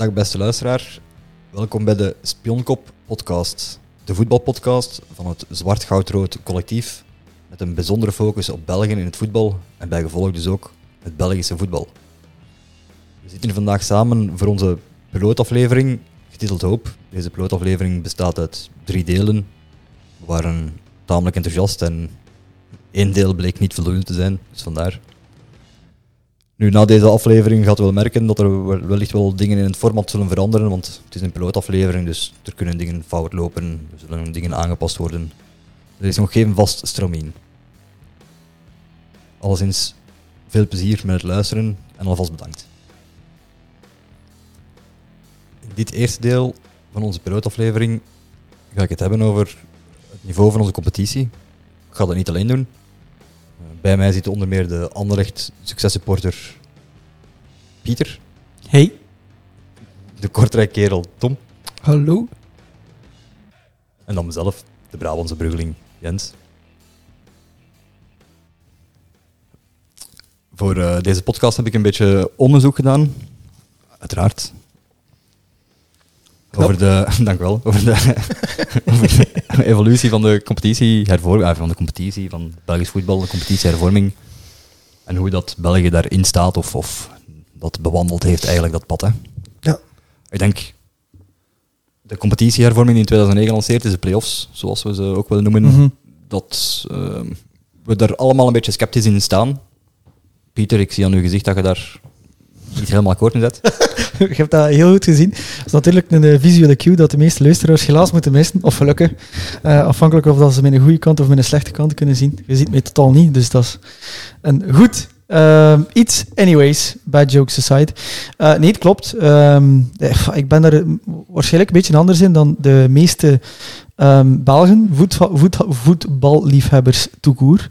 Dag beste luisteraar, welkom bij de Spionkop podcast. De voetbalpodcast van het Zwart-Goud-Rood collectief met een bijzondere focus op België in het voetbal en bij gevolg dus ook het Belgische voetbal. We zitten hier vandaag samen voor onze pilootaflevering, getiteld Hoop. Deze pilootaflevering bestaat uit drie delen. We waren tamelijk enthousiast en één deel bleek niet voldoende te zijn, dus vandaar. Nu, na deze aflevering gaat wel merken dat er wel- wellicht wel dingen in het format zullen veranderen, want het is een pilootaflevering, dus er kunnen dingen fout lopen, er zullen dingen aangepast worden. Er is nog geen vast stramien. Alleszins veel plezier met het luisteren en alvast bedankt. In dit eerste deel van onze pilootaflevering ga ik het hebben over het niveau van onze competitie. Ik ga dat niet alleen doen. Bij mij zit onder meer de Anderlecht successupporter Pieter, Hey. de Kortrijk-kerel Tom Hallo. en dan mezelf, de Brabantse bruggeling Jens. Voor eh, deze podcast heb ik een beetje onderzoek gedaan, uiteraard. Over de, dank wel, over de, over de evolutie van de competitie, hervorming, ah, van de competitie, van Belgisch voetbal, de competitiehervorming. En hoe dat België daarin staat of, of dat bewandeld heeft eigenlijk, dat pad. Hè. Ja. Ik denk, de competitiehervorming die in 2009 gelanceerd is, de play-offs, zoals we ze ook willen noemen, Mhm. dat eh, we daar allemaal een beetje sceptisch in staan. Pieter, ik zie aan uw gezicht dat je daar niet helemaal akkoord in zet. Je hebt dat heel goed gezien. Dat is natuurlijk een eh, visuele cue dat de meeste luisteraars helaas moeten missen, of gelukkig. Eh, afhankelijk of dat ze een goede kant of een slechte kant kunnen zien. Je ziet mij totaal niet, dus dat is een goed ehm, iets. Anyways, bad jokes aside. Eh, nee, het klopt. Ehm, eh, ik ben daar waarschijnlijk een beetje anders in dan de meeste ehm, Belgen, voetballiefhebbers toekoer.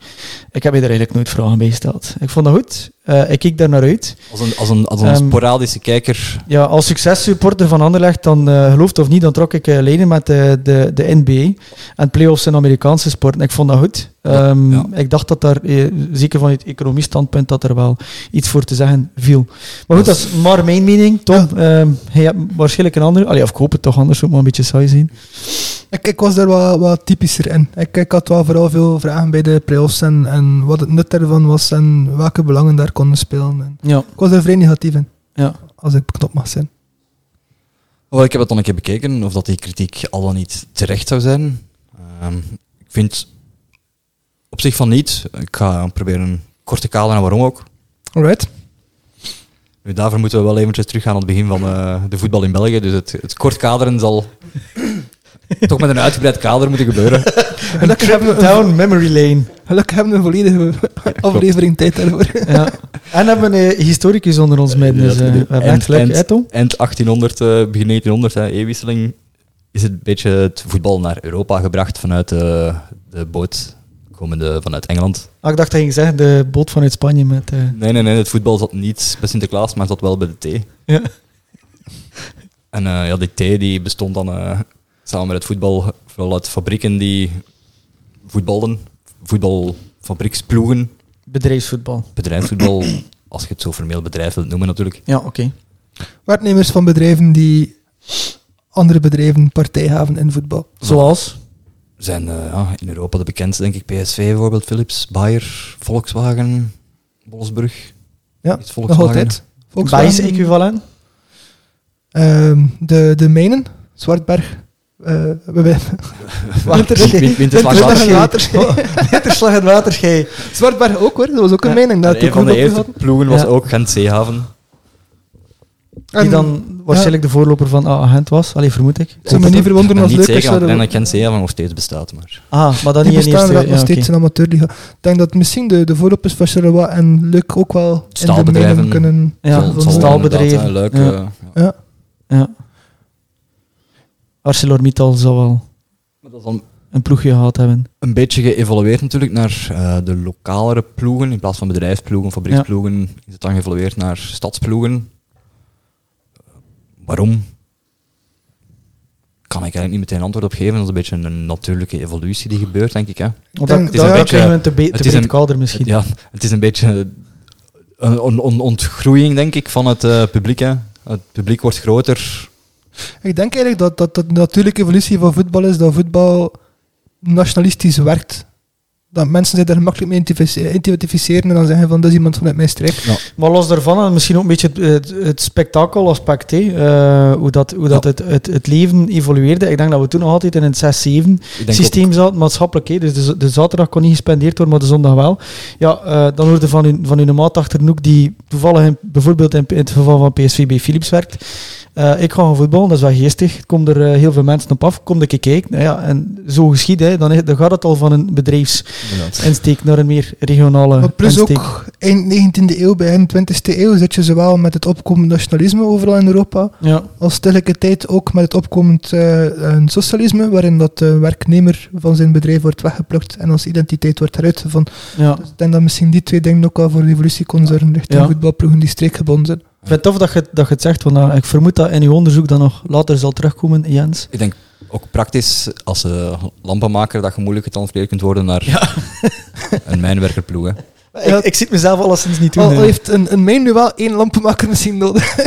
Ik heb je daar eigenlijk nooit vragen bij gesteld. Ik vond dat goed. Eh, ik keek daar naar uit. Als een, als een, als een Ehm, sporadische kijker. Ja, als successupporter van Anderlecht, dan eh geloof het of niet, dan trok ik eh, lijnen met de, de, de NBA en playoffs in Amerikaanse sport. En ik vond dat goed. Ja, Ehm, ja. Ik dacht dat daar, eh, zeker van het economisch standpunt, dat er wel iets voor te zeggen viel. Maar goed, Dat dat is maar mijn mening. Tom, ehm jij hebt waarschijnlijk een andere. Allee, of ik hoop het toch anders, ook maar een beetje saai zien. Ik, ik was daar wat, wat typischer in. Ik, ik had wel vooral veel vragen bij de play-offs en, en wat het nut ervan was en welke belangen daar konden spelen. En Ja, ik was er vrij negatief in, ja. als ik beknopt mag zijn. Wel, ik heb het dan een keer bekeken of dat die kritiek al dan niet terecht zou zijn. Ehm, ik vind op zich van niet. Ik ga proberen een korte kader en waarom ook. Alright. Nu, daarvoor moeten we wel eventjes teruggaan aan het begin van eh, de voetbal in België. Dus het, het kort kaderen zal toch met een uitgebreid kader moeten gebeuren. Gelukkig hebben, we, Down memory lane. gelukkig hebben we een volledige aflevering tijd daarvoor. Ja. En hebben we een historicus onder ons midden. Dus, eh, we en- echt en- hè, Tom? Eind 1800, eh, begin 1900, hè, e-wisseling, is het een beetje het voetbal naar Europa gebracht vanuit eh, de boot komende vanuit Engeland. Ah, ik dacht dat je ging zeggen de boot vanuit Spanje met... eh, Nee, nee, nee, het voetbal zat niet bij Sinterklaas, maar zat wel bij de thee. ja. En eh, ja, die thee die bestond dan eh, samen met het voetbal vooral uit fabrieken die voetbalden, voetbalfabrieksploegen, Bedrijfsvoetbal. bedrijfsvoetbal, als je het zo formeel bedrijf wilt noemen natuurlijk. Ja, oké. Werknemers van bedrijven die andere bedrijven partij hebben in voetbal. Zoals? zijn eh, ja, in Europa de bekendste, denk ik, PSV bijvoorbeeld, Philips, Bayer, Volkswagen, Wolfsburg. Ja, Iets nog Volkswagen. Belgisch equivalent? Ehm, de, de mijnen, Zwartberg. Eh, winterslag en Waterschei. Winterslag en waterschei. Zwartberg ook hoor, dat was ook een Ja. mijning. Dat En een ik van ook de eerste ploegen was Ja. ook Gent Zeehaven. Die En dan waarschijnlijk de voorloper van A Agent was. Allee, vermoed ik. Het zou me niet verwonderen En als leuk want ik denk dat Gent Zeehaven nog steeds bestaat. Maar. Ah, maar dan Die niet in bestaan eerste... inderdaad nog ja, steeds oké. in amateurliga. Ik denk dat misschien de, de voorlopers van Charleroi en Luc ook wel in de Staalbedrijven. kunnen... Ja, Leuk. Ja. ja. ArcelorMittal zou wel Maar dat is dan een ploegje gehad hebben. een beetje geëvolueerd natuurlijk naar eh, de lokalere ploegen. In plaats van bedrijfsploegen, fabrieksploegen, is het dan geëvolueerd naar stadsploegen. Waarom? Kan ik eigenlijk niet meteen antwoord op geven. Dat is een beetje een natuurlijke evolutie die gebeurt, denk ik. Hè. Want denk- dan, het is een beetje- we een te, be- het te is breed een- kader misschien. Ja, het is een beetje een on- on- ontgroeiing, denk ik, van het eh, publiek. Hè. Het publiek wordt groter. Ik denk eigenlijk dat, dat, de natuurlijke evolutie van voetbal is dat voetbal nationalistisch werkt. Dat mensen zich daar gemakkelijk mee identifice- identificeren en dan zeggen van dat is iemand vanuit mijn streek. Maar los daarvan, en misschien ook een beetje het, het, het spektakelaspect, hè, eh, hoe dat, hoe dat Ja. het, het, het leven evolueerde. Ik denk dat we toen nog altijd in een 6-7 Ik denk systeem zaten, maatschappelijk. Hè. Dus de, de zaterdag kon niet gespendeerd worden, maar de zondag wel. Ja, eh, dan hoorde van uw, van uw maat achter de hoek, die toevallig in, bijvoorbeeld in, in het geval van PSV bij Philips werkt. Eh, ik ga gaan voetballen, dat is wel geestig. Er komen er heel veel mensen op af. Kom ik kijken. Nou ja, en zo geschiet, hè, dan, is- dan gaat het al van een bedrijfsinsteek inderdaad. naar een meer regionale Maar plus insteek. ook eind 19e eeuw, begin 20e eeuw zit je zowel met het opkomend nationalisme overal in Europa, Ja, als tegelijkertijd ook met het opkomend eh, een socialisme, waarin dat de werknemer van zijn bedrijf wordt weggeplukt en als identiteit wordt heruitgevonden. ja. Dus ik denk dat misschien die twee dingen ook wel voor revolutie kon zorgen richting Ja. voetbalploegen die streekgebonden zijn. Ik vind het tof dat je, dat je het zegt, want eh, ik vermoed dat in uw onderzoek dan nog later zal terugkomen, Jens. Ik denk ook praktisch als uh, lampenmaker dat je moeilijk getransfereerd kunt worden naar een mijnwerkerploeg. Hè. Ja. Ik, het mezelf alleszins niet doen. Al heeft een, een mijn nu wel één lampenmaker misschien nodig.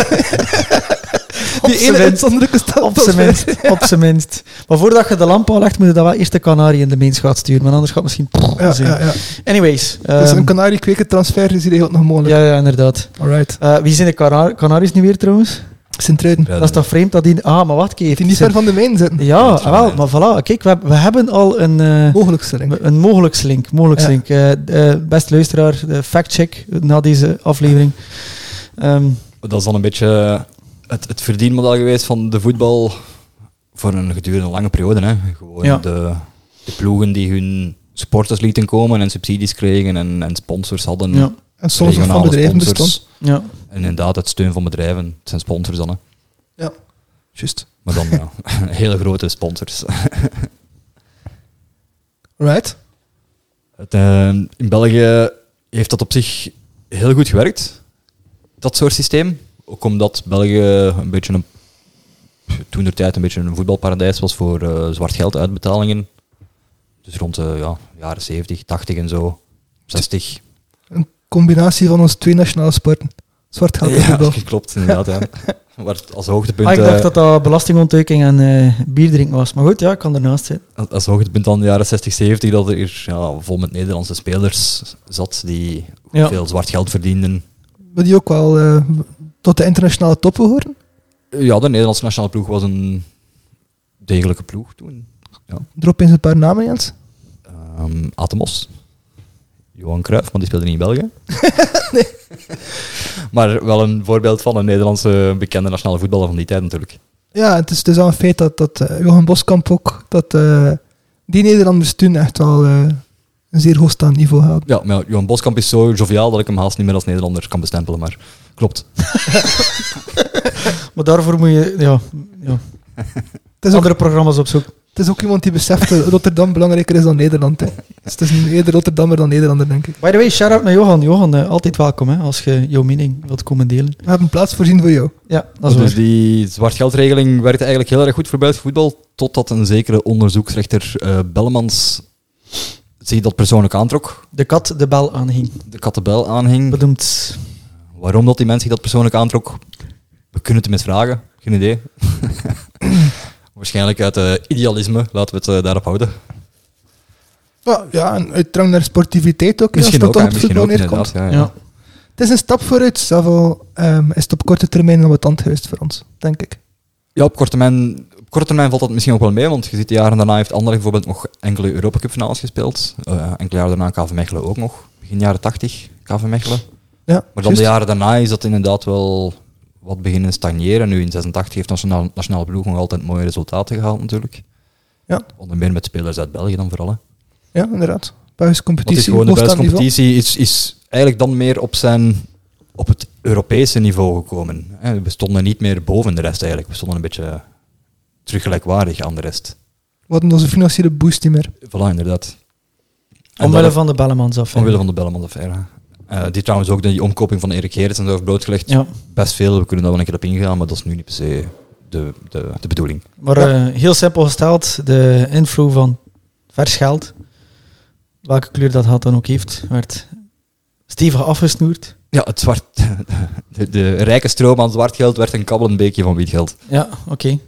Op die ene uitzonderlijke stap. Op zijn minst. Op zijn minst. Maar voordat je de lamp aanlegt, moet je dat wel eerst de kanarie in de mains gaat sturen. Want anders gaat het misschien... Ja, zijn. ja, ja. Anyways. Dus ehm, een kanarie kweken transfer is hier eigenlijk nog mogelijk. ja, ja, inderdaad. Alright. Eh, wie zijn de Cana- Canaries nu weer trouwens? Sint-Truiden. Dat is toch vreemd dat die... Ah, maar wat? Kijk, Die niet ver van de mijn zitten. Ja, van wel, maar voilà. Kijk, we, hebben- we hebben al een... eh, Mogelijkste link. Een mogelijk link. Mogelijk Ja. link. Eh, eh, beste luisteraar, fact-check na deze aflevering. Ehm, Dat is dan een beetje het, het verdienmodel geweest van de voetbal voor een gedurende lange periode. Hè. Gewoon Ja. de, de ploegen die hun supporters lieten komen en subsidies kregen en, en sponsors hadden. ja, En soms van regionale bedrijven sponsors. bestond. ja. En inderdaad, het steun van bedrijven. Het zijn sponsors dan. Hè. Ja. Juist. Maar dan ja, hele grote sponsors. Right. Het, eh, in België heeft dat op zich heel goed gewerkt, dat soort systeem. Ook omdat België een beetje een, toen de tijd een beetje een voetbalparadijs was voor eh, zwart geld uitbetalingen. Dus rond de ja, jaren 70, 80 en zo, 60. Een combinatie van onze twee nationale sporten. Zwart geld Ja, klopt, inderdaad. Ja. Als hoogtepunt, Ah, ik dacht eh, dat dat belastingontduiking en eh bier drinken was. Maar goed, ja, ik kan ernaast zijn. als- hoogtepunt dan de jaren 60, 70, dat er ja, vol met Nederlandse spelers zat die Ja. veel zwart geld verdienden. Maar die ook wel eh, tot de internationale top behoren. Ja, de Nederlandse nationale ploeg was een degelijke ploeg toen. Ja. Drop eens een paar namen, Jens. Ehm Atemos. Johan Cruijff, maar die speelde niet in België. maar wel een voorbeeld van een Nederlandse bekende nationale voetballer van die tijd natuurlijk. Ja, het is, het is al een feit dat, dat eh, Johan Boskamp ook, dat eh, die Nederlanders toen echt wel eh, een zeer hoogstaand niveau hadden. Ja, maar Johan Boskamp is zo joviaal dat ik hem haast niet meer als Nederlander kan bestempelen, maar klopt. Maar daarvoor moet je ja, ja, Het is, ook, andere programma's opzoeken. het is ook iemand die beseft dat Rotterdam belangrijker is dan Nederland. Hè. Dus het is een eerder Rotterdammer dan Nederlander, denk ik. By the way, shout-out naar Johan. Johan, eh, altijd welkom hè, als je jouw mening wilt komen delen. We hebben plaats voorzien voor jou. Ja, dat is dus waar. die zwartgeldregeling werkte eigenlijk heel erg goed voor Belgisch voetbal, totdat een zekere onderzoeksrechter eh Bellemans zich dat persoonlijk aantrok, De kat de bel aanhing. de kattenbel aanhing. Bedoemd. Waarom dat die mensen zich dat persoonlijk aantrok, we kunnen het hem eens vragen. Geen idee. Waarschijnlijk uit eh, idealisme, laten we het daarop houden. Ja, ja en uit drang naar sportiviteit ook, hè, als Misschien dat ook, op misschien ook neerkomt. Ja, ja. Ja. Het is een stap vooruit, al ehm, is het op korte termijn nog wat geweest voor ons, denk ik. Ja, op korte, termijn, op korte termijn valt dat misschien ook wel mee, want je ziet de jaren daarna heeft Anderlecht bijvoorbeeld nog enkele Europa Cup finales gespeeld. Eh, enkele jaren daarna KV Mechelen ook nog. Begin jaren 80, KV Mechelen. Ja, Maar dan juist. de jaren daarna is dat inderdaad wel wat beginnen stagneren. Nu in 86 heeft onze nationale, nationale ploeg nog altijd mooie resultaten gehaald natuurlijk. Ja. Onder meer met spelers uit België dan vooral. Hè. Ja, inderdaad. Belgische Want het competitie, is gewoon de Belgische hoogstaand niveau. competitie is, is eigenlijk dan meer op, zijn, op het Europese niveau gekomen. hè. We stonden niet meer boven de rest eigenlijk. We stonden een beetje terug gelijkwaardig aan de rest. Hadden onze financiële boost niet meer. Voilà, inderdaad. En Omwille van de Bellemans af. omwille van de Bellemans affaire. Eh, die trouwens ook die omkoping van Erik Gerrits en zo heeft blootgelegd. Ja, Best veel, we kunnen daar wel een keer op ingaan, maar dat is nu niet per se de, de, de bedoeling. maar Ja. eh, heel simpel gesteld, de invloed van vers geld, welke kleur dat had dan ook heeft, werd Stevig afgesnoerd. Ja, het zwart, de, de rijke stroom aan zwart geld werd een kabbelend beekje van wit geld. Ja, oké.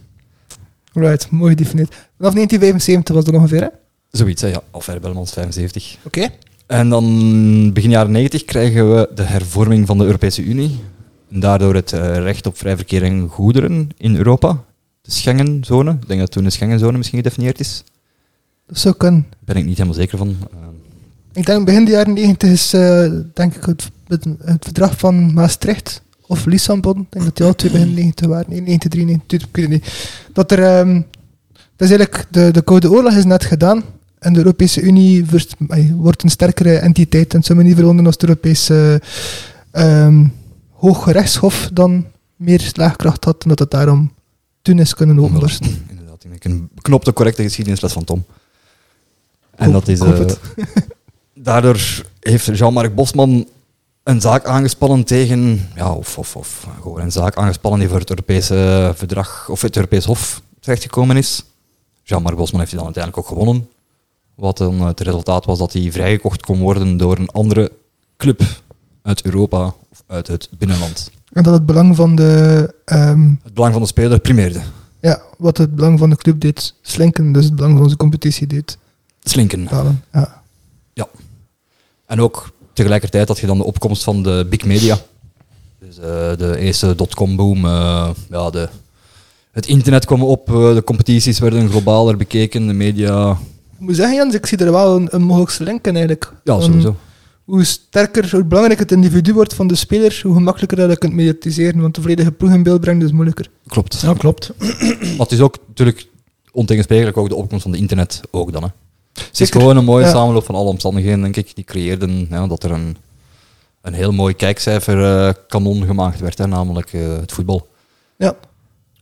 Right, mooi gedefinieerd. Vanaf 1975 was dat ongeveer, hè? Zoiets, hè, ja. Of Belmans 75. Oké. En dan begin jaren 90 krijgen we de hervorming van de Europese Unie. En daardoor het eh, recht op vrij verkeer en goederen in Europa. De Schengenzone. Ik denk dat toen de Schengenzone misschien gedefinieerd is. Dat zou kunnen. Daar ben ik niet helemaal zeker van. Eh, Ik denk begin de jaren 90 is eh, denk ik het, het, het verdrag van Maastricht of Lissabon. Ik denk dat die al twee begin 90 waren. Nee, 93, 92, ik weet het niet. Dat er, ehm, dat is eigenlijk, de, de Koude Oorlog is net gedaan. En de Europese Unie wordt een sterkere entiteit. En het zou me niet verwonderen als het Europese ehm Hooggerechtshof dan meer slagkracht had. En dat het daarom toen is kunnen openbarsten. Inderdaad, ik een beknopte correcte geschiedenisles van Tom. En dat is... eh, daardoor heeft Jean-Marc Bosman een zaak aangespannen tegen... Ja, of, of, of gewoon een zaak aangespannen die voor het Europese verdrag... Of het Europees Hof terechtgekomen is. Jean-Marc Bosman heeft die dan uiteindelijk ook gewonnen. Wat dan het resultaat was dat hij vrijgekocht kon worden door een andere club uit Europa of uit het binnenland. En dat het belang van de ehm, Het belang van de speler primeerde. Ja, wat het belang van de club deed slinken, dus het belang van onze competitie deed Slinken. dalen. Ja. En ook tegelijkertijd had je dan de opkomst van de big media. Dus eh, de eerste dotcom-boom. eh, ja, de, het internet kwam op, eh, de competities werden globaler bekeken, de media... Ik moet zeggen, Jens, ik zie er wel een, een link in eigenlijk. Ja, sowieso. Hoe sterker, hoe belangrijker het individu wordt van de speler, hoe gemakkelijker dat je kunt mediatiseren. Want de volledige ploeg in beeld brengen is moeilijker. Klopt. Ja, klopt. Maar het is ook natuurlijk ontegensprekelijk ook de opkomst van de internet ook dan. Hè. Het is gewoon een mooie Ja. samenloop van alle omstandigheden, denk ik. Die creëerden ja, dat er een, een heel mooi kijkcijfer eh, kanon gemaakt werd, hè, namelijk eh, het voetbal. Ja.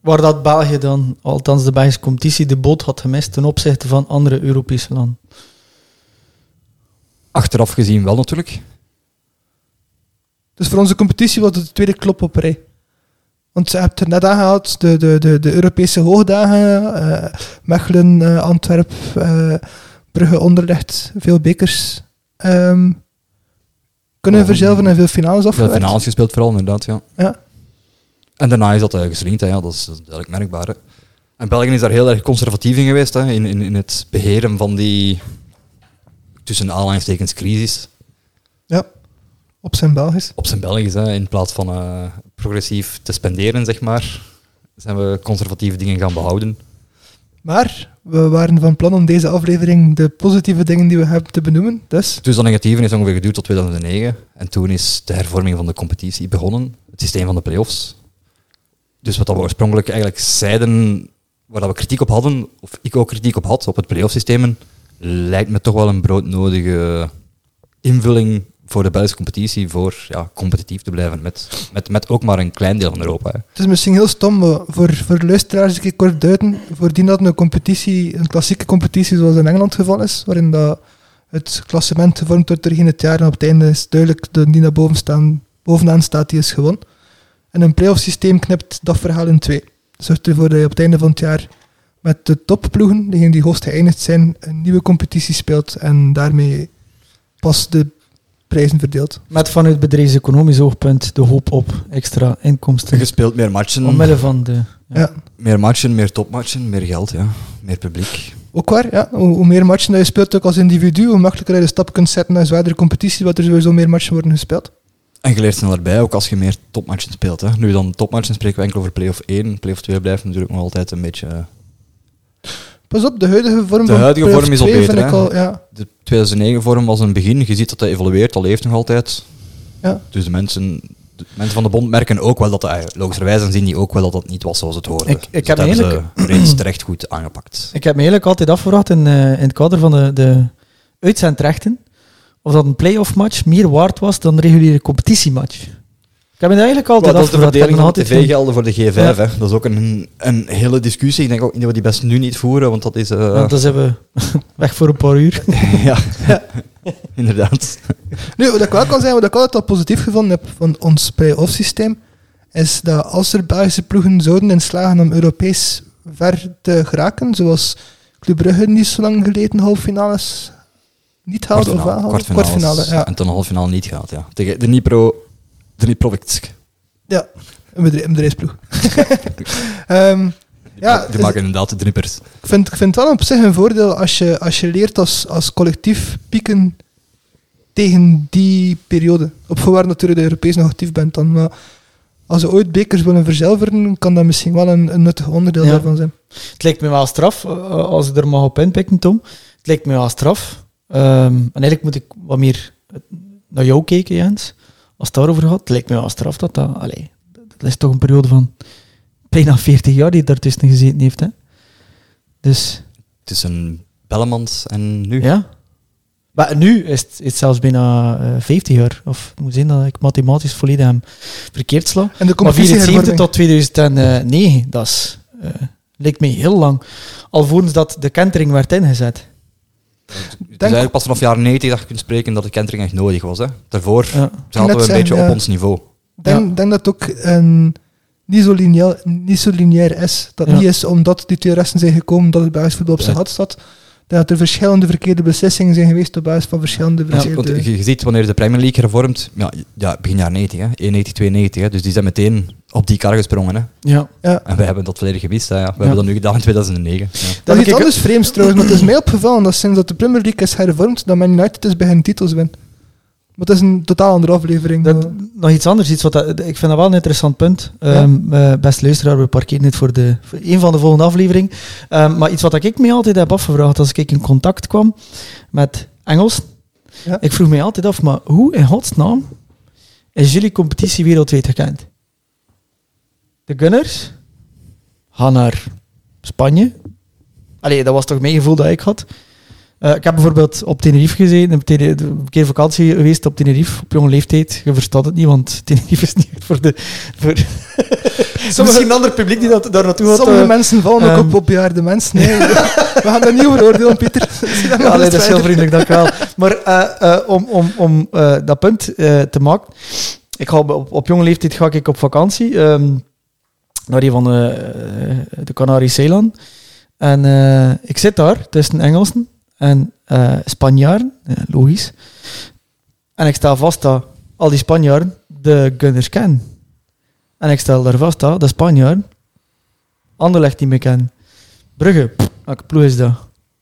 Waar dat België dan, althans de Belgische competitie, de boot had gemist ten opzichte van andere Europese landen. Achteraf gezien wel natuurlijk. Dus voor onze competitie was het de tweede klop op rij. Want je hebt er net aangehaald, de, de, de, de Europese hoogdagen, eh, Mechelen, Antwerp, eh, Brugge, Onderlecht, veel bekers ehm, kunnen Ja, verzilveren en veel finales Veel afgewerkt. finales gespeeld vooral, inderdaad, ja. Ja. En daarna is dat uh, geslinkt, hè, ja, dat is, dat is duidelijk merkbaar. Hè. En België is daar heel erg conservatief in geweest, hè, in, in, in het beheren van die, tussen aanhalingstekens, crisis. Ja, op zijn Belgisch. Op zijn Belgisch, hè, in plaats van eh, progressief te spenderen, zeg maar, zijn we conservatieve dingen gaan behouden. Maar we waren van plan om deze aflevering de positieve dingen die we hebben te benoemen. Dus Dus dat negatieve is ongeveer geduurd tot 2009. En toen is de hervorming van de competitie begonnen. Het systeem van de play-offs. Dus wat we oorspronkelijk eigenlijk zeiden, waar we kritiek op hadden, of ik ook kritiek op had, op het play-off lijkt me toch wel een broodnodige invulling voor de Belgische competitie, voor ja, competitief te blijven met, met, met ook maar een klein deel van Europa. Het is misschien heel stom, voor, voor luisteraars keer kort duiden. Voordien dat een competitie, een klassieke competitie zoals in Engeland het geval is, waarin dat het klassement gevormd wordt doorheen het jaar en op het einde is duidelijk de die naar boven staan, bovenaan staat, die is gewonnen. En een play-off systeem knipt dat verhaal in twee. Zorgt ervoor dat je op het einde van het jaar met de topploegen, degenen die hoogst geëindigd zijn, een nieuwe competitie speelt en daarmee pas de prijzen verdeelt. Met vanuit bedrijfseconomisch oogpunt de hoop op extra inkomsten. Je speelt meer matchen, Omwille van de... Ja. Ja. meer matchen, meer topmatchen, meer geld, ja. meer publiek. Ook waar, ja. Hoe, hoe meer matchen dat je speelt ook als individu, hoe makkelijker je de stap kunt zetten naar zwaardere competities, wat er sowieso meer matchen worden gespeeld. En je leert sneller bij, ook als je meer topmatchen speelt. Hè. Nu dan topmatchen spreken we enkel over play-off 1. Play-off 2 blijft natuurlijk nog altijd een beetje... eh, Pas op, de huidige vorm De huidige vorm is al 2 beter, al, ja. De 2009-vorm was een begin. Je ziet dat dat evolueert, dat leeft nog altijd. Ja. Dus de mensen, de mensen van de bond merken ook wel dat dat... eh, Logischerwijze zien die ook wel dat dat niet was zoals het hoorde. Ik- ik Dus heb dat hebben eigenlijk- ze reeds terecht goed aangepakt. Ik heb me eigenlijk altijd afgevraagd in, eh, in het kader van de, de uitzendrechten of dat een play-off match meer waard was dan een reguliere competitiematch. Ik heb dat eigenlijk altijd dat is de verdeling van tv-gelden voor de G5. Hè. Dat is ook een, een hele discussie. Ik denk ook niet dat we die best nu niet voeren, want dat is... eh, Want dan zijn we weg voor een paar uur. ja, inderdaad. Nu, wat ik wel kan zeggen, wat ik altijd al positief gevonden heb van ons play-off systeem, is dat als er Belgische ploegen zouden in slagen om Europees ver te geraken, zoals Club Brugge niet zo lang geleden halve finales niet haalde of wel haalde? Kwartfinale, ja. En toen halve finale niet gehaald, ja. Tegen de Nipro, Niprovitsk. Ja, een bedrijf- een bedrijfsploeg. Ehm, ja, Die maken inderdaad de drippers. ik vind, ik vind het wel op zich een voordeel als je, als je leert als, als collectief pieken tegen die periode. Op voorwaarde dat je de Europees nog actief bent dan. Maar als je ooit bekers willen verzilveren, kan dat misschien wel een, een nuttig onderdeel Ja. daarvan zijn. Het lijkt me wel straf, eh, als ik er mag op inpikken, Tom. Het lijkt me wel straf. Ehm, en eigenlijk moet ik wat meer naar jou kijken, Jens. Als het daarover gaat, lijkt me wel straf dat dat... Allee, dat is toch een periode van bijna 40 jaar die daartussen gezeten heeft, hè. Dus, Tussen Bellemans en nu. ja. Maar nu is het, is het zelfs bijna eh 50 jaar. Of het moet zijn dat ik mathematisch volledig hem verkeerd sla. En de Maar competitie 74 tot 2009, dat is, eh, lijkt me heel lang. Alvorens dat de kentering werd ingezet. Het is eigenlijk pas vanaf jaren 90 dat je kunt spreken dat de kentering echt nodig was. Hè. Daarvoor Ja. zaten we een beetje ja. op ons niveau. Ik denk, Ja. denk dat het ook een, niet, zo lineair, niet zo lineair is. Dat Ja. niet is omdat die twee resten zijn gekomen dat het Belgisch op zijn staat. Ik denk dat er verschillende verkeerde beslissingen zijn geweest op basis van verschillende Ja, verkeerde... want je, je ziet wanneer de Premier League hervormt, ja, ja, begin jaren 90, hè, 91, 92, hè, dus die zijn meteen op die kar gesprongen. Hè. Ja. ja. En wij hebben dat volledig gemist. Hè, ja. We hebben dat nu gedaan in 2009. Ja. Dat is iets ik- anders vreemds trouwens, maar het is mij opgevallen dat sinds dat de Premier League is hervormd, dat Man United is bij hun titels win. Maar het is een totaal andere aflevering. Dat, nog iets anders, iets wat dat, ik vind dat wel een interessant punt. Ehm eh, best luisteraar, we parkeren dit voor, de, voor een van de volgende afleveringen. Ehm, maar iets wat ik me altijd heb afgevraagd als ik in contact kwam met Engels. Ja. Ik vroeg me altijd af, maar hoe in godsnaam is jullie competitie wereldwijd gekend? De Gunners gaan naar Spanje. Allee, dat was toch mijn gevoel dat ik had. Eh, ik heb bijvoorbeeld op Tenerife gezeten, een keer vakantie geweest op Tenerife, op jonge leeftijd. Je verstaat het niet, want Tenerife is niet voor de... Voor Misschien een ander publiek die dat, daar naartoe gaat. Sommige eh, mensen vallen ook ehm, op op bejaarde mensen. Nee, we gaan daar niet over oordelen, Pieter. Dat Ja, dat is heel vriendelijk, dank wel. Maar eh, eh, om, om, om eh, dat punt eh, te maken. Ik ga op, op, op jonge leeftijd ga ik op vakantie ehm, naar een van de, eh, de Canarische eilanden. En eh, ik zit daar tussen Engelsen en eh Spanjaarden, eh, logisch. En ik stel vast dat al die Spanjaarden de Gunners kennen. En ik stel daar vast dat de Spanjaarden Anderlecht niet meer kennen. Brugge, pff, welke ploeg is dat?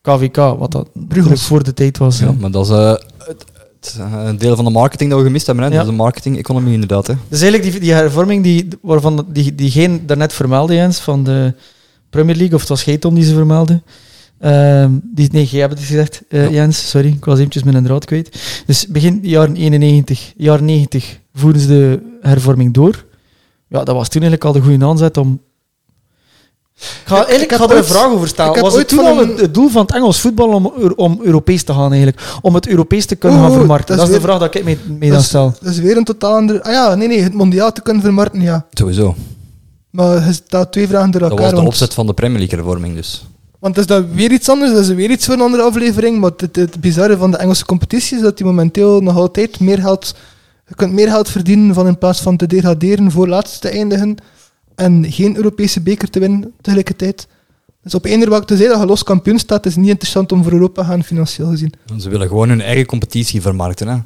KVK, wat dat natuurlijk voor de tijd was. Ja, maar dat is eh, het, het, eh, een deel van de marketing dat we gemist hebben. Hè. Ja. Is de marketing-economie inderdaad. Hè. Dus eigenlijk die, die hervorming die, waarvan die, diegene daarnet vermeldde, Jens, van de Premier League, of het was jij Tom die ze vermeldde. Ehm, die, nee, jij hebt het gezegd, eh, Ja. Jens, sorry, ik was eventjes mijn draad kwijt. Dus begin jaren 91, jaren 90 voerden ze de hervorming door. Ja, dat was toen eigenlijk al de goede aanzet om... Ik ga, eigenlijk ik ga er een vraag over stellen. Was het ooit toen van al een- het, doel van het Engels voetbal om, om Europees te gaan eigenlijk? Om het Europees te kunnen gaan vermarkten? dat Dat is de vraag dat ik mee, mee Dat dan is- stel. Dat is weer een totaal andere... Ah ja, nee, nee, het mondiaal te kunnen vermarkten, ja. Sowieso. Maar je stelt twee vragen door Dat elkaar. was de want- opzet van de Premier League-hervorming dus. Want is dat weer iets anders, dat is weer iets voor een andere aflevering. Maar het, het bizarre van de Engelse competitie is dat die momenteel nog altijd meer geld... Je kunt meer geld verdienen van in plaats van te degraderen voor laatste te eindigen en geen Europese beker te winnen tegelijkertijd. Dus op eender welke tezij dat je los kampioen staat, is het niet interessant om voor Europa te gaan, financieel gezien. Ze willen gewoon hun eigen competitie vermarkten. Hè.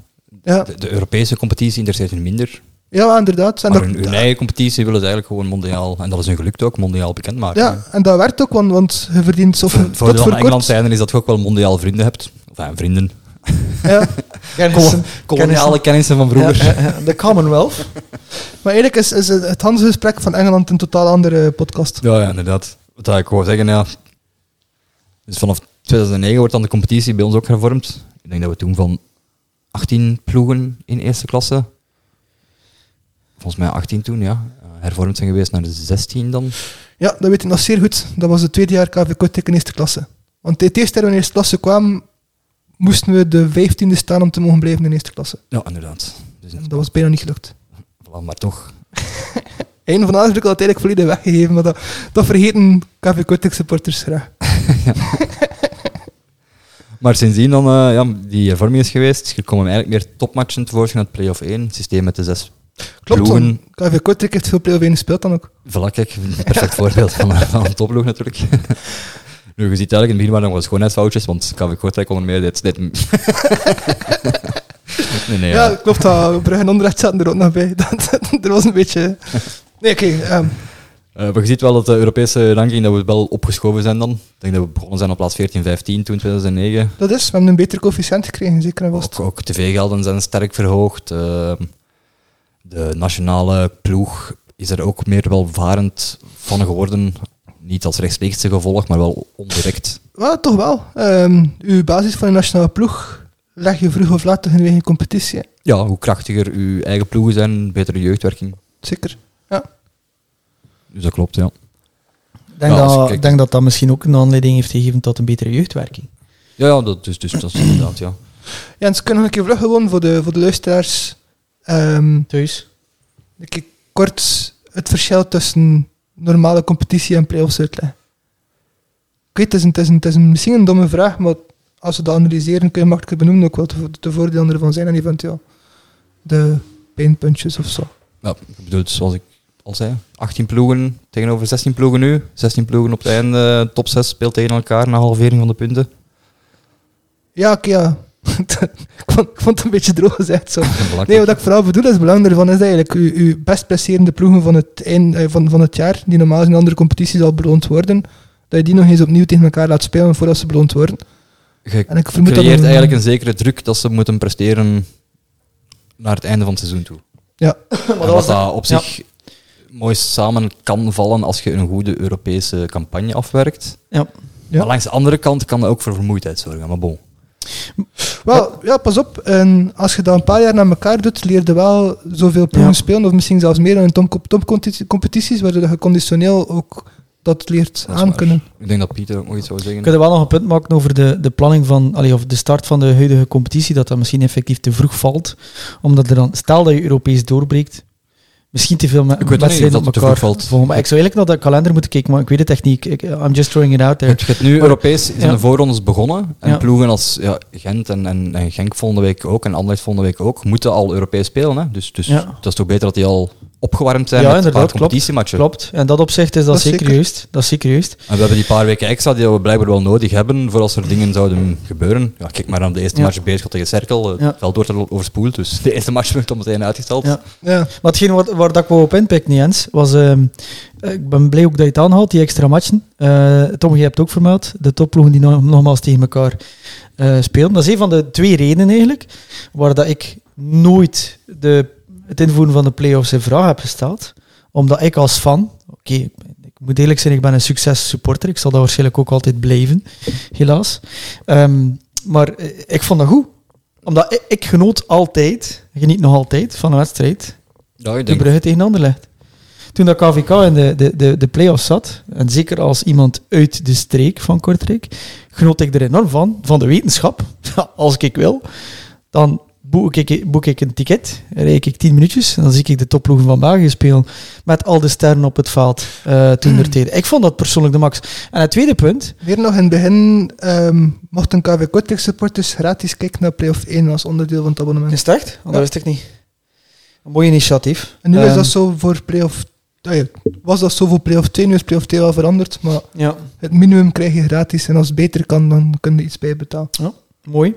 Ja, De, de Europese competitie interesseert hun minder. ja inderdaad. En Maar dat, hun, hun eigen competitie willen ze eigenlijk gewoon mondiaal, en dat is hun gelukt ook, mondiaal bekendmaken. ja, en dat werkt ook, want, want je verdient... Of, Voor, tot voor van Engeland zijn is dat je ook wel mondiaal vrienden hebt. Of vrienden. Ja, Kennissen. Koloniale kennissen van vroeger. De Commonwealth. maar eigenlijk is, is het handelsgesprek van Engeland een totaal andere podcast. Ja, ja, inderdaad. Wat ik wou zeggen, ja. Dus vanaf 2009 wordt dan de competitie bij ons ook hervormd. Ik denk dat we toen van 18 ploegen in eerste klasse, volgens mij 18 toen, ja, eh, hervormd zijn geweest naar de 16 dan. Ja, dat weet ik nog zeer goed. Dat was het tweede jaar KV Kortrijk in eerste klasse. Want het eerste jaar dat we in eerste klasse kwamen, moesten we de vijftiende staan om te mogen blijven in eerste klasse. Ja, inderdaad. Dus, dat was bijna niet gelukt. voilà, maar toch. Een van de had ik al eigenlijk volledig weggegeven, maar dat, dat vergeten KV Kortrijk supporters graag. Maar sindsdien dan, eh, ja, die hervorming is geweest, er komen eigenlijk meer topmatchen tevoorschijn uit play-off 1, het systeem met de zes Klopt, want KV Kortrijk heeft veel play-off 1 gespeeld dan ook. Voilà, kijk, perfect voorbeeld van, van een topploeg natuurlijk. Nu, je ziet eigenlijk in het begin waren nog wel schoonheidsfoutjes, want KV Kortrijk onder meer dit... dit... nee, nee, Ja, ja. klopt dat. Brugge en Anderlecht zaten er ook nog bij. Dat, er was een beetje... Nee, oké. ehm, Eh, maar je ziet wel dat de Europese ranking, dat we wel opgeschoven zijn dan. Ik denk dat we begonnen zijn op plaats 14, 15 toen 2009. dat is, we hebben een betere coëfficiënt gekregen, zeker en vast. Ook, ook tv-gelden zijn sterk verhoogd. Ehm, de nationale ploeg is er ook meer welvarend van geworden. Niet als rechtstreekse gevolg, maar wel ondirect. Wel, toch wel. Ehm, uw basis van de nationale ploeg leg je vroeg of laat toch in de competitie. hè. Ja, hoe krachtiger uw eigen ploegen zijn, betere jeugdwerking. Zeker. Dus dat klopt, ja. Ik denk, Ja, dat, ik denk dat dat misschien ook een aanleiding heeft gegeven tot een betere jeugdwerking. Ja, ja dat, dus, dus dat is inderdaad, ja. Ja, en ze kunnen nog een keer vlug gewoon voor de, voor de luisteraars. ehm, Thuis. een keer kort het verschil tussen normale competitie en play-offs uitleggen. Ik weet, het is, een, het, is een, het is een, misschien een domme vraag, maar als we dat analyseren, kun je makkelijker benoemen ook wat de, de voordelen ervan zijn en eventueel de pijnpuntjes of zo. ja. Ik bedoel, zoals ik al zei, 18 ploegen tegenover 16 ploegen nu. 16 ploegen op het einde, top 6 speelt tegen elkaar na halvering van de punten. Ja, oké, ja. ik, vond, ik vond het een beetje droog gezegd zo. Dat. Nee, wat ik vooral bedoel, is het belang ervan is dat eigenlijk uw, uw best presterende ploegen van het, eind, eh, van, van het jaar, die normaal in andere competities al beloond worden, dat je die nog eens opnieuw tegen elkaar laat spelen voordat ze beloond worden. Je En ik vermoed dat creëert er- eigenlijk een zekere druk dat ze moeten presteren naar het einde van het seizoen toe. Ja. En wat dat op zich mooi samen kan vallen als je een goede Europese campagne afwerkt. Ja. Ja. Maar langs de andere kant kan dat ook voor vermoeidheid zorgen. Maar bon. Wel, ja, pas op. En als je dat een paar jaar naar elkaar doet, leer je wel zoveel ploegen Ja. spelen, of misschien zelfs meer dan in top- topcompetities, waardoor je conditioneel ook dat leert Dat waar. aankunnen. Ik denk dat Pieter ook nog iets zou zeggen. We kunnen wel nog een punt maken over de, de planning van, allee, of de start van de huidige competitie, dat dat misschien effectief te vroeg valt. Omdat er dan, stel dat je Europees doorbreekt, misschien te veel wedstrijden op elkaar valt. ik zou eigenlijk naar de kalender moeten kijken, maar ik weet het echt niet. Ik, I'm just throwing it out there. je hebt nu Maar- Europees zijn ja. de voorrondes begonnen. En Ja. ploegen als ja, Gent en, en, en Genk volgende week ook, en Anderlecht volgende week ook, moeten al Europees spelen. Hè? Dus, dus Ja. dat is toch beter dat die al opgewarmd zijn Ja, met een paar competitiematchen. Klopt. En dat opzicht is dat, zeker, zeker. juist. Dat is zeker juist. En we hebben die paar weken extra die we blijkbaar wel nodig hebben voor als er dingen zouden gebeuren. Ja, kijk maar aan de eerste Ja. match Beerschot tegen Cerkel. Het Ja. veld wordt er overspoeld, dus de eerste match werd al meteen uitgesteld. Ja. Ja. Maar hetgeen wat, waar dat ik wou op inpikken, Jens, was... ehm, eh, ik ben blij ook dat je het aanhaalt, die extra matchen. Eh Tom, je hebt het ook vermeld. De topploegen die nog, nogmaals tegen elkaar eh spelen. Dat is een van de twee redenen eigenlijk, waar dat ik nooit de, het invoeren van de play-offs in vraag heb gesteld. Omdat ik als fan... Oké, ik, ik moet eerlijk zijn, ik ben een succes supporter. Ik zal dat waarschijnlijk ook altijd blijven, helaas. Ehm, maar eh, ik vond dat goed. Omdat ik, ik genoot altijd, geniet nog altijd, van een wedstrijd Ja, denk, Brugge tegen Anderlecht. Toen dat KVK in de, de, de, de play-offs zat, en zeker als iemand uit de streek van Kortrijk, genoot ik er enorm van, van de wetenschap. Als ik wil, dan boek ik, boek ik een ticket, rijd ik tien minuutjes, en dan zie ik de topploegen van België spelen, met al de sterren op het veld eh, toen. Ik vond dat persoonlijk de max. En het tweede punt, Weer nog in het begin ehm, mochten KV Kortrijk supporters gratis kijken naar play-off 1 als onderdeel van het abonnement. is het echt? Ja. Dat wist ik niet. Een mooi initiatief. En nu is Ehm, dat zo voor play-off... ja, was dat zo voor play-off 2, nu is play-off 2 wel veranderd, maar Ja, het minimum krijg je gratis en als het beter kan, dan kun je iets bij betalen. Mooi.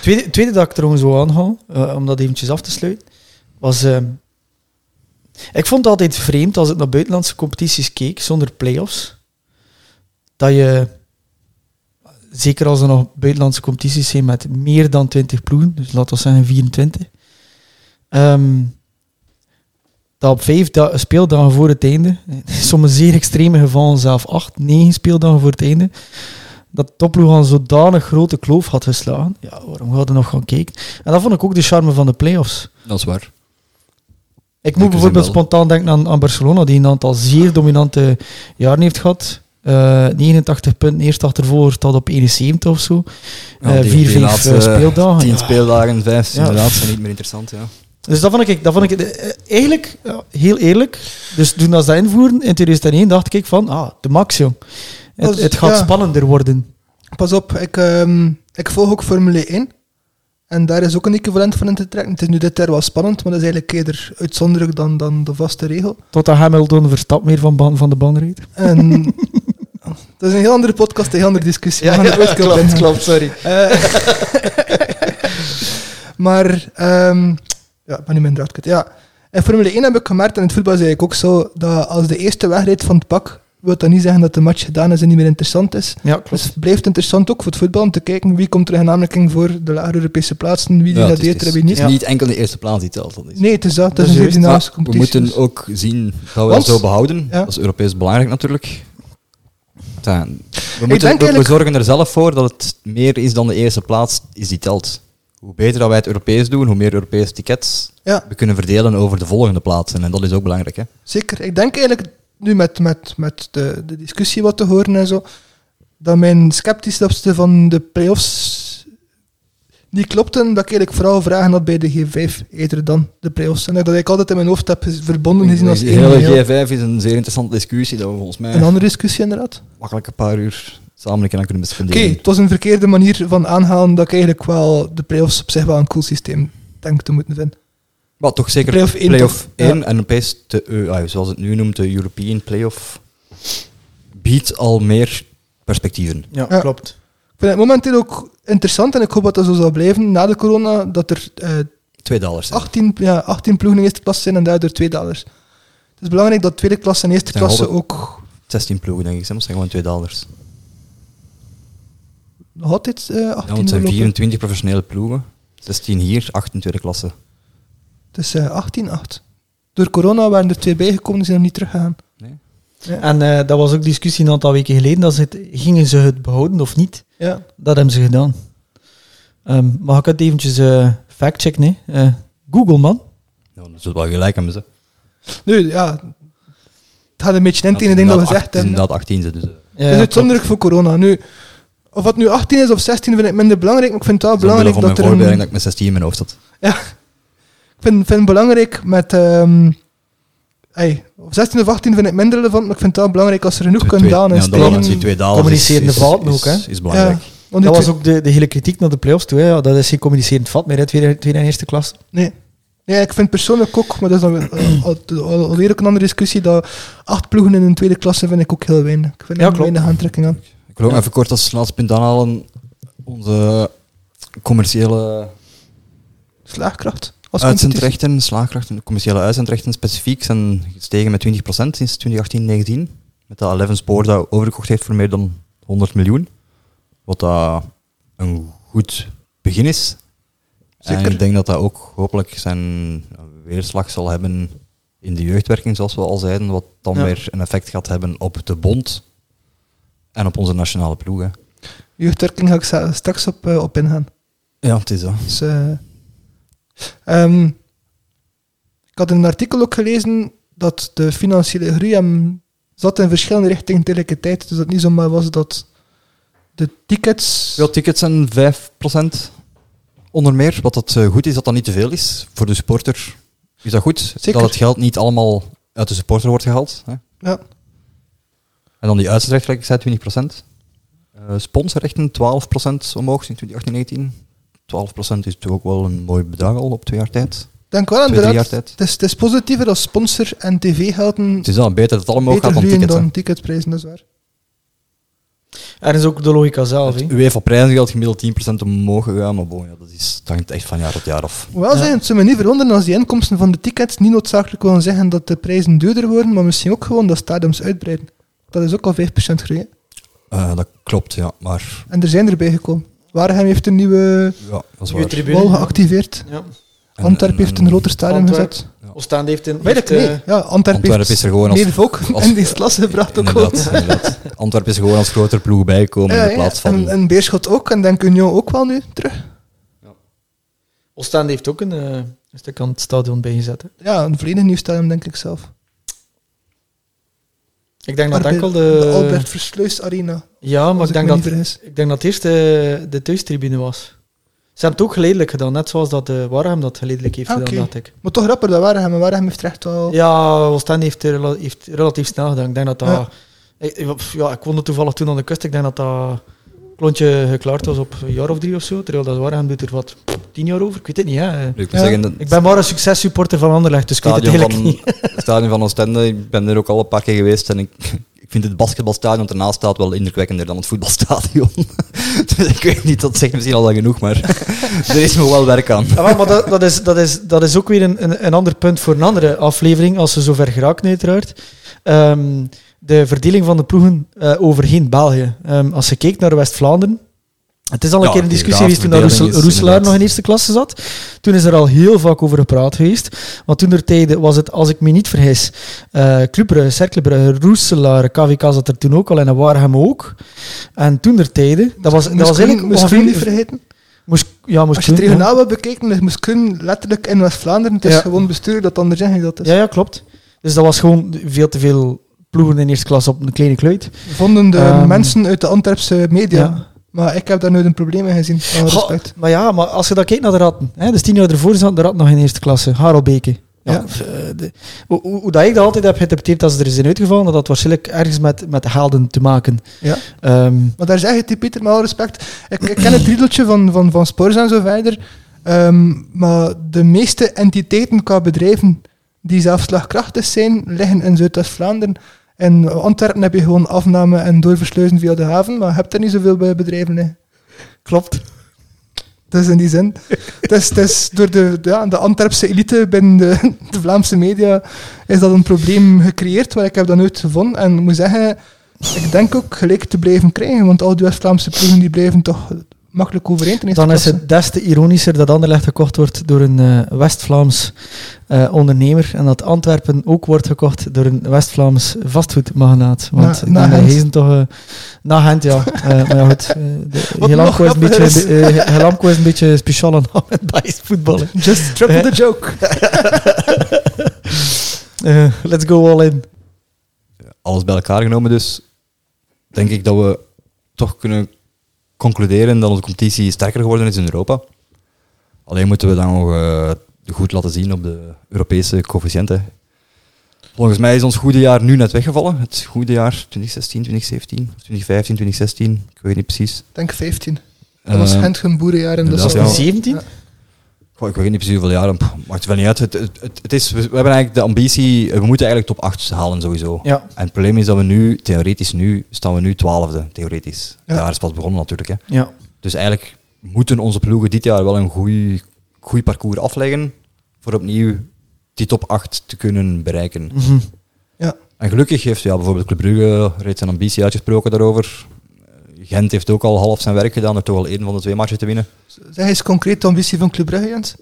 Tweede, tweede dat ik trouwens wil aanhaal, eh, om dat eventjes af te sluiten, was... ehm, ik vond het altijd vreemd als ik naar buitenlandse competities keek, zonder play-offs, dat je, zeker als er nog buitenlandse competities zijn met meer dan 20 ploegen, dus laten we zeggen 24, ehm, dat op vijf da- speeldagen voor het einde, in sommige zeer extreme gevallen zelfs acht, negen speeldagen voor het einde, dat topploeg aan zodanig grote kloof had geslagen. Ja, waarom we nog gaan kijken? En dat vond ik ook de charme van de play-offs. dat is waar. Ik moet bijvoorbeeld spontaan denken aan, aan Barcelona, die een aantal zeer dominante jaren heeft gehad. Eh 89 punten, eerst achtervolger tot op 71 of zo. Ja, Eh die- vier, die vijf laatste eh, speeldagen. Tien Ja. speeldagen, vijf, Ja. inderdaad, zijn niet meer interessant. Ja. Dus dat vond ik, dat vond ik eigenlijk heel eerlijk. Dus toen dat ze invoeren in 2001, dacht ik van, ah, de max, jong. Het, Dat gaat ja. spannender worden. Pas op, ik, ehm, ik volg ook Formule 1. En daar is ook een equivalent van in te trekken. Het is nu dit jaar wel spannend, maar dat is eigenlijk eerder uitzonderlijk dan, dan de vaste regel. Totdat Hamilton Verstappen meer van, ban, van de band reed. En Dat is een heel andere podcast, een heel andere discussie. Ja, ja, op klopt, klopt, sorry. Eh, maar, ehm, ja, ik ben nu mijn draad kwijt. Ja, in Formule 1 heb ik gemerkt, en in het voetbal is eigenlijk ook zo, dat als de eerste wegrijdt van het pak, wil dat niet zeggen dat de match gedaan is en niet meer interessant is. Ja, klopt. Dus het blijft interessant ook voor het voetbal om te kijken wie komt er in aanmerking voor de lagere Europese plaatsen, wie Ja, het is- degradeert er en wie het niet. is niet enkel de eerste plaats die telt. Dat is. Nee, het is dat. Het Dat is een dynamische Maar we competitie. moeten ook zien dat we Want- dat zo behouden. Ja. Dat is Europees belangrijk natuurlijk. We, moeten, we- zorgen er zelf voor dat het meer is dan de eerste plaats is die telt. Hoe beter dat wij het Europees doen, hoe meer Europese tickets Ja. we kunnen verdelen over de volgende plaatsen. En dat is ook belangrijk. Hè? Zeker. Ik denk eigenlijk nu met, met, met de, de discussie wat te horen en zo, dat mijn sceptischste van de playoffs niet klopten, dat ik eigenlijk vooral vragen had bij de G5 eerder dan de playoffs. En dat ik altijd in mijn hoofd heb verbonden gezien als de één geheel. hele G5 is een zeer interessante discussie dat we volgens mij Een andere discussie inderdaad. makkelijk een paar uur samen kunnen Oké, bespenderen. het was een verkeerde manier van aanhalen dat ik eigenlijk wel de playoffs op zich wel een cool systeem denk te moeten vinden. Maar toch zeker Play-off één play-off toch? 1 Ja. en opeens de, EU, ah, zoals het nu noemt, de European Playoff biedt al meer perspectieven. Ja, Ja. klopt. Ik vind het momenteel ook interessant en ik hoop dat dat zo zal blijven na de corona, dat er eh, Twee dollars. zijn. 18, ja, 18 ploegen in eerste klasse zijn en daardoor twee dollars. Het is belangrijk dat tweede klasse en eerste klasse ook 16 ploegen, denk ik. het zijn gewoon 2 dollars. nog altijd eh 18 Ja, want het zijn lopen. 24 professionele ploegen. 16 hier, 8 in tweede klasse. Het is eh 18, 8. Door corona waren er twee bijgekomen, die zijn nog niet teruggegaan. Nee? En eh, dat was ook discussie een aantal weken geleden. Dat ze het, gingen ze het behouden of niet? Ja. Dat hebben ze gedaan. Ehm, mag ik het eventjes eh factchecken? Eh, Google, man. Ja, dat zult wel gelijk hebben ze. Nu, ja, het gaat een beetje in tegen het ding dat we gezegd is hebben. inderdaad 18 ze dus. Ja, Het is uitzonderlijk voor corona. Nu, of het nu 18 is of 16 vind ik minder belangrijk, maar ik vind het wel Dat is belangrijk van dat mijn er een, voorbereiding dat ik met 16 in mijn hoofd had. Ik vind, vind het belangrijk met... ehm ey, of 16 of 18 vind ik minder relevant, maar ik vind het wel belangrijk als er genoeg kunnen dalen en ja, dat die twee dollars Communicerende is- vaten is- ook, hè? Is belangrijk. Ja, want Dat was ook de, de hele kritiek naar de playoffs toe. Hè. Ja, dat is geen communicerend vat meer, hè, tweede, tweede en eerste klas. Nee. Nee, ik vind persoonlijk ook, maar dat is dan al- alweer ook een andere discussie, dat acht ploegen in een tweede klasse vind ik ook heel weinig. Ik vind Ja, er weinig aantrekking aan. Ik wil ook Ja. even kort als laatste punt aanhalen. Onze commerciële Slaagkracht. Uitzendrechten, slaagkrachten, de commerciële uitzendrechten specifiek zijn gestegen met 20% sinds 2018-19. Met dat Eleven Sport dat overgekocht heeft voor meer dan 100 miljoen. Wat dat een goed begin is. Zeker. En ik denk dat dat ook hopelijk zijn weerslag zal hebben in de jeugdwerking, zoals we al zeiden. Wat dan Ja. weer een effect gaat hebben op de bond en op onze nationale ploegen. Jeugdwerking ga ik straks op, eh, op ingaan. Ja, het is dat. Dus, eh, ehm, ik had in een artikel ook gelezen dat de financiële groei hem zat in verschillende richtingen tegelijkertijd. Dus dat niet zomaar was dat de tickets... Veel tickets zijn 5% onder meer. Wat dat eh, goed is, dat dat niet te veel is. Voor de supporter is dat goed. Zeker. Dat het geld niet allemaal uit de supporter wordt gehaald. Hè. Ja, En dan die uitzendrechten, zei 20%. Eh sponsorrechten 12% omhoog sinds 2018-19. 12% is toch ook wel een mooi bedrag al op twee jaar tijd. denk wel Twee, drie jaar inderdaad. tijd. Het is, het is positiever als sponsor en tv-gelden Het is dan beter dat het allemaal beter gaat dan groeien tickets. dan ticketprijzen, dat is waar. Er is ook de logica zelf. hè. Het UEFA prijzengeld gemiddeld 10% omhoog gegaan, maar bon, ja, dat, is, dat hangt echt van jaar tot jaar af. Ja. zijn, het zou me niet verwonderen als die inkomsten van de tickets niet noodzakelijk willen zeggen dat de prijzen duurder worden, maar misschien ook gewoon dat stadiums uitbreiden. Dat is ook al 5% groei. hè. Eh, dat klopt, ja, maar En er zijn erbij gekomen. Waregem heeft een nieuwe ja, dat is Nieuwe waar. tribune. wal geactiveerd. Ja. En- en- heeft een groter stadion Antwerp. gezet. Oostende heeft een... Weet ik niet. eh, Ja, heeft is er gewoon als- meer volk als- in die klasse gebracht ook gewoon. Inderdaad, inderdaad. Antwerpen is gewoon als grotere ploeg bijgekomen Ja, in ja, plaats van... En, en Beerschot ook, en denk Union ook wel nu terug. Oostende heeft ook een, eh, een stuk aan het stadion bijgezet. hè. Ja, een volledig nieuw stadion, denk ik zelf. Ik denk dat enkel de... de Albert Versluis Arena. Ja, maar ik denk, dat, ik denk dat eerst de, de thuistribune was. Ze hebben het ook geleidelijk gedaan, net zoals dat de Warham dat geleidelijk heeft Ah, gedaan, dacht ik. Maar toch rapper dat Waregem. En Waregem heeft er echt wel... Ja, Oostende heeft, rela- heeft relatief snel gedaan. Ik denk dat dat... Ja. Ik, ik- ja, ik woonde toevallig toen aan de kust. Ik denk dat dat klontje geklaard was op een jaar of drie of zo. Terwijl dat Warham doet er wat tien jaar over. Ik weet het niet, hè. Ik Ja. zeggen, dat Ik ben maar een successupporter van Anderlecht, dus ik weet het stadion eigenlijk van, niet. het stadion van Oostende, ik ben er ook al een paar keer geweest en ik vind het basketbalstadion ernaast staat wel indrukwekkender dan het voetbalstadion. dus ik weet niet, dat zegt misschien al genoeg, maar er is nog wel werk aan. Ja, maar dat, dat, is, dat, is, dat is ook weer een, een, een ander punt voor een andere aflevering, als ze zover geraken uiteraard. Ehm, de verdeling van de ploegen eh, overheen België. Ehm, als je kijkt naar West-Vlaanderen, het is al een Ja, keer een discussie geweest toen dat Roeselaar nog in eerste klasse zat. Toen is er al heel vaak over gepraat geweest. Want toen der tijden was het, als ik me niet vergis, eh Club Brugge, Cercle Brugge, Roeselaar, KVK zat er toen ook al en en Warham ook. En toen der tijden, dat was, dat was eigenlijk moest Koen niet vergeten. Moest, ja, moest Als je het regionaal wil bekijken, dan moest Koen letterlijk in West-Vlaanderen. Het is Ja. gewoon bestuur dat anders zeggen dat is. Ja, ja, klopt. Dus dat was gewoon veel te veel ploegen in eerste klas op een kleine kluit. Vonden de Ehm. mensen uit de Antwerpse media. Ja. Maar ik heb daar nooit een probleem in gezien. Goh, maar ja, maar als je dan kijkt naar de ratten. Hè, dus tien jaar ervoor zaten de ratten nog in eerste klasse. Harelbeke. Ja. Ja. eh, de- hoe, dat ik dat altijd heb geïnterpreteerd als er zijn uitgevallen, dat had waarschijnlijk ergens met, met helden te maken. Ja. Ehm, Maar daar zeg je Pieter, met alle respect. Ik, ik ken het riedeltje van, van, van Spors en zo verder. Ehm, maar de meeste entiteiten qua bedrijven die zelf slagkrachtig zijn, liggen in Zuidwest-Vlaanderen. In Antwerpen heb je gewoon afname en doorversluizen via de haven, maar je hebt er niet zoveel bij bedrijven liggen. klopt. Dus in die zin. Het is, het is door de, de, ja, de Antwerpse elite binnen de, de Vlaamse media is dat een probleem gecreëerd, waar ik heb dat nooit gevonden. En ik moet zeggen, ik denk ook gelijk te blijven krijgen, want al die West-Vlaamse ploegen die blijven toch makkelijk overeen. ten eerste Dan is het des te ironischer dat Anderlecht gekocht wordt door een eh, West-Vlaams eh, ondernemer en dat Antwerpen ook wordt gekocht door een West-Vlaams vastgoedmagnaat. Want Na- na het toch... eh, na Gent, ja. Eh, maar goed. Gelamco is, een beetje- is. de- eh, Gelamco is een beetje een speciale naam in Belgisch voetballen. Just triple the joke. Eh, let's go all in. Alles bij elkaar genomen dus, denk ik dat we toch kunnen concluderen dat onze competitie sterker geworden is in Europa. Alleen moeten we dan nog eh, goed laten zien op de Europese coëfficiënten. Volgens mij is ons goede jaar nu net weggevallen. Het goede jaar 2016, 2017, of 2015, 2016. Ik weet niet precies. Ik denk 15. Dat was Eh, Gent een boerenjaar. Al- ja. 17? Goh, ik weet niet precies hoeveel jaren. Maakt wel niet uit. Het, het, is, we, hebben eigenlijk de ambitie, we moeten eigenlijk top 8 halen sowieso. Ja. En het probleem is dat we nu, theoretisch nu, staan we nu twaalfde, theoretisch. Ja. Jaar is pas begonnen natuurlijk. Hè. Ja. Dus eigenlijk moeten onze ploegen dit jaar wel een goed parcours afleggen voor opnieuw die top 8 te kunnen bereiken. Mhm. Ja. En gelukkig heeft ja, bijvoorbeeld Club Brugge reeds zijn ambitie uitgesproken daarover. Gent heeft ook al half zijn werk gedaan door toch al één van de twee matchen te winnen. Zeg eens concreet de ambitie van Club Brugge, Jens.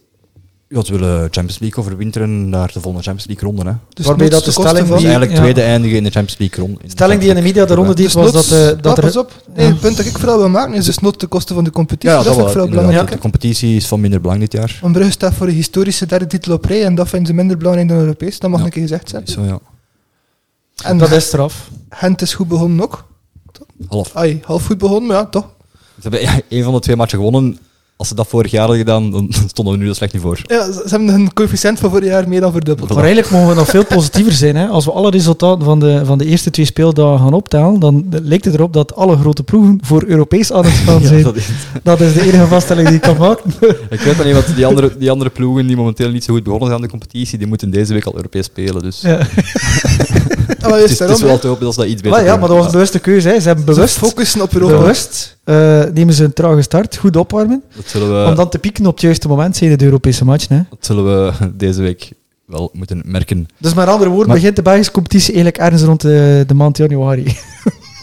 Ja, ze willen Champions League overwinteren naar de volgende Champions League ronde. Hè. Dus Waarbij noods dat de koste stelling van- Dus die- eigenlijk ja. tweede eindigen in de Champions League ronde. De stelling die in de media de ronde deed Dus was dat, eh, dat ah, pas er... op. Nee, Ja. het punt dat ik vooral wil maken is dus nooit de kosten van de competitie. Ja, dat dat vind ik vooral belangrijk. De competitie is van minder belang dit jaar. Want Brugge staat voor een historische derde titel op rij en dat vinden ze minder belangrijk dan Europees. Dat mag Ja. een keer gezegd zijn. Zo, ja. En Dat is straf. Gent is goed begonnen ook. Half. Ai, half goed begonnen, maar ja, toch. Ze hebben ja, één van de twee matchen gewonnen. Als ze dat vorig jaar hadden gedaan, dan stonden we nu er slecht niet voor. Ja, ze hebben hun coëfficiënt van vorig jaar meer dan verdubbeld. Maar eigenlijk mogen we nog veel positiever zijn. Hè. Als we alle resultaten van de, van de eerste twee speeldagen gaan optellen, dan lijkt het erop dat alle grote ploegen voor Europees aan het gaan zijn. Ja, dat, dat is- de enige vaststelling die ik kan maken. ik weet niet, want die andere, die andere ploegen die momenteel niet zo goed begonnen zijn aan de competitie, die moeten deze week al Europees spelen. Dus Ja. Ah, maar het, is, het is wel te hopen dat ze dat iets beter Maar ja, doen. maar dat was een bewuste keuze. Hè. Ze hebben Ze bewust, focussen op Europa. bewust eh, nemen ze een trage start, goed opwarmen, Dat zullen we, om dan te pieken op het juiste moment, zijn de Europese matchen. Hè. dat zullen we deze week wel moeten merken. Dus met andere woorden, Maar- begint de Belgische competitie eigenlijk ergens rond de, de maand januari.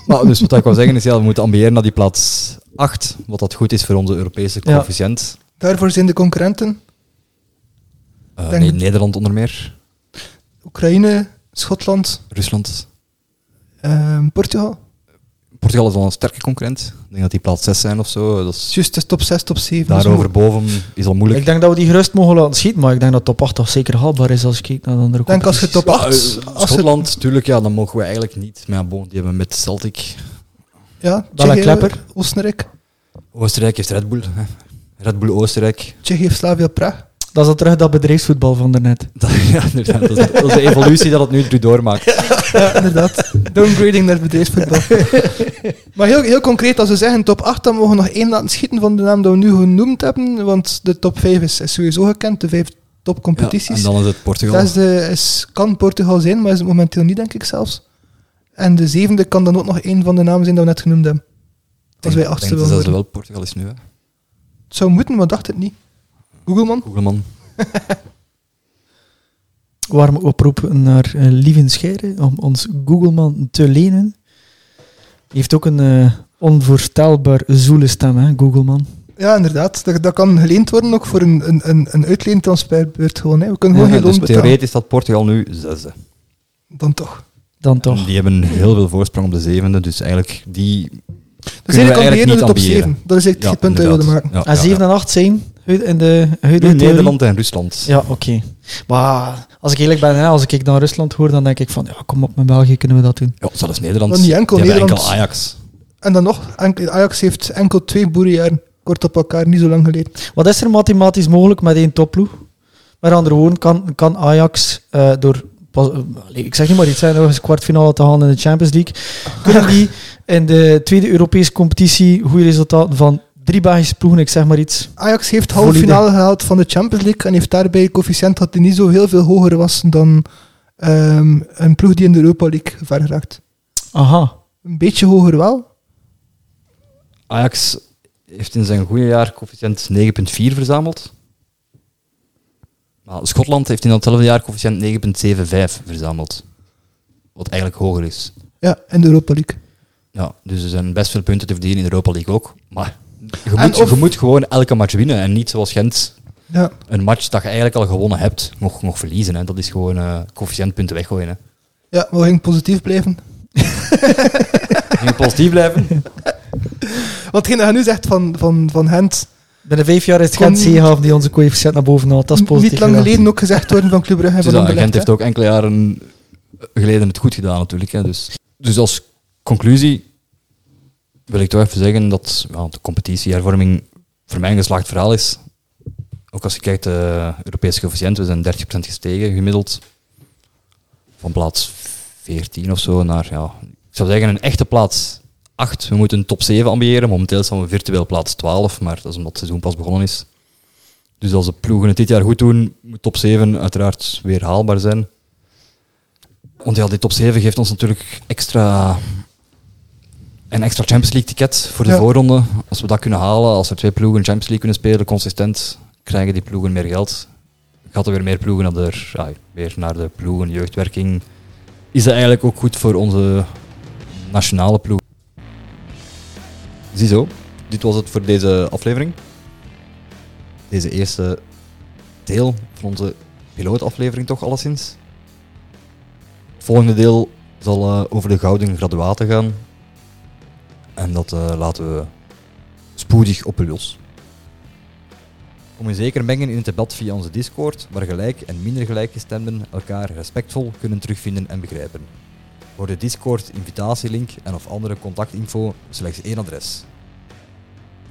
Maar, dus wat ik wou zeggen is, ja, we moeten ambiëren naar die plaats 8, wat dat goed is voor onze Europese Ja. coëfficiënt. Daarvoor zijn de concurrenten Eh, nee, Nederland onder meer, Oekraïne, Schotland, Rusland. ehm, Portugal. Portugal is wel een sterke concurrent. Ik denk dat die plaats 6 zijn of zo. Dat is, Juist, is top 6, top 7. dat is daarover boven is al moeilijk. Ik denk dat we die gerust mogen laten schieten, maar ik denk dat top 8 toch zeker haalbaar is als je kijkt naar de andere Ik denk als je top 8... Ja, eh, als je- Schotland, tuurlijk, ja, dan mogen we eigenlijk niet. Maar ja, bon, die hebben met Celtic. Ja, Tsjechië, klepper. Oostenrijk. Oostenrijk heeft Red Bull. Hè. Red Bull Oostenrijk. Tsjechië heeft Slavia Praag. Dat is dan terug dat bedrijfsvoetbal van daarnet. Dat, ja, inderdaad, dat, is, dat is de evolutie dat het nu doormaakt. Ja, inderdaad. Downgrading naar bedrijfsvoetbal. maar heel, heel concreet, als we zeggen top 8, dan mogen we nog één laten schieten van de naam dat we nu genoemd hebben. Want de top 5 is, is sowieso gekend, de vijf Ja, topcompetities. en dan is het Portugal. Zesde is, kan Portugal zijn, maar is het momenteel niet, denk ik zelfs. En de zevende kan dan ook nog een van de namen zijn dat we net genoemd hebben. Als wij achtste denk willen dat worden. wel Portugal is nu, hè. Het zou moeten, maar dacht het niet. Google man. Googleman. Warme oproep naar uh, Lieven Scheire om ons Googleman te lenen. Heeft ook een eh, onvoorstelbaar zoele stem, hè, Googleman. Ja, inderdaad. Dat, dat kan geleend worden ook voor een, een, een, een uitleentransferbeurt gewoon. Hè. We kunnen gewoon Ja, geen dus loon theoretisch staat Portugal nu zesde. Dan toch. Dan toch. En Die hebben heel veel voorsprong op de zevende, dus eigenlijk die Dus kunnen we eigenlijk eigenlijk de niet top ambiëren. 7. Dat is echt het punt dat je wilde maken. Ja, en ja, 7 ja. en 8 zijn in de Nu? Nederland en Rusland. Ja, oké. Maar als ik eerlijk ben, hè, als ik naar Rusland hoor, dan denk ik van, ja, kom op, met België kunnen we dat doen. Ja, zelfs Nederland. Maar niet enkel Die Nederland. enkel Ajax. En dan nog, enkel- Ajax heeft enkel twee boerenjaren kort op elkaar, niet zo lang geleden. Wat is er mathematisch mogelijk met één topploeg? Met andere woorden, kan, kan Ajax eh, door, pas- eh, ik zeg niet maar iets, hè, nog eens kwartfinale te halen in de Champions League, kunnen die in de tweede Europese competitie goede resultaten van drie Belgische ploegen, ik zeg maar iets. Ajax heeft halve finale gehaald van de Champions League en heeft daarbij een coëfficiënt dat die niet zo heel veel hoger was dan ehm, een ploeg die in de Europa League ver geraakt. Aha. Een beetje hoger wel. Ajax heeft in zijn goede jaar coëfficiënt 9,4 verzameld. Maar Schotland heeft in datzelfde jaar coëfficiënt 9,75 verzameld. Wat eigenlijk hoger is. Ja, in de Europa League. Ja, dus er zijn best veel punten te verdienen in de Europa League ook. Maar je moet, of- je moet gewoon elke match winnen en niet zoals Gent Ja. een match dat je eigenlijk al gewonnen hebt, nog, nog verliezen. Hè. Dat is gewoon eh coëfficiëntpunten weggooien. Hè. ja, we gingen positief blijven. Moet positief blijven. Wat je nu zegt van, van, van Gent, Binnen vijf jaar is het Gent Zeehaven die onze coëfficiënt naar boven haalt. Dat is positief. niet lang gedaan. geleden ook gezegd worden van Club Brugge Dus Gent heeft ook enkele jaren geleden het goed gedaan natuurlijk. Hè. Dus, dus als conclusie wil ik toch even zeggen dat de competitiehervorming voor mij een geslaagd verhaal is. Ook als je kijkt, de Europese coëfficiënt, we zijn 30% gestegen gemiddeld. Van plaats 14 of zo naar, ja, ik zou zeggen een echte plaats 8. We moeten een top 7 ambiëren. Momenteel staan we virtueel plaats 12, maar dat is omdat het seizoen pas begonnen is. Dus als de ploegen het dit jaar goed doen, moet top 7 uiteraard weer haalbaar zijn. Want ja, die top 7 geeft ons natuurlijk extra, een extra Champions League ticket voor de Ja. voorronde. Als we dat kunnen halen, als er twee ploegen Champions League kunnen spelen, consistent, krijgen die ploegen meer geld. Gaat er weer meer ploegen naar de, ja, weer naar de ploegen, jeugdwerking. Is dat eigenlijk ook goed voor onze nationale ploeg? Ziezo, dit was het voor deze aflevering. Deze eerste deel van onze pilootaflevering toch alleszins. Het volgende deel zal eh, over de gouden graduaten gaan. En dat eh, laten we spoedig op los. Kom je zeker mengen in het debat via onze Discord, waar gelijk en minder gelijkgestemden elkaar respectvol kunnen terugvinden en begrijpen. Voor de Discord invitatielink en of andere contactinfo slechts één adres.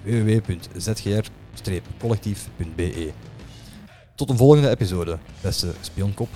www.zgr-collectief.be Tot een volgende episode, beste spionkop.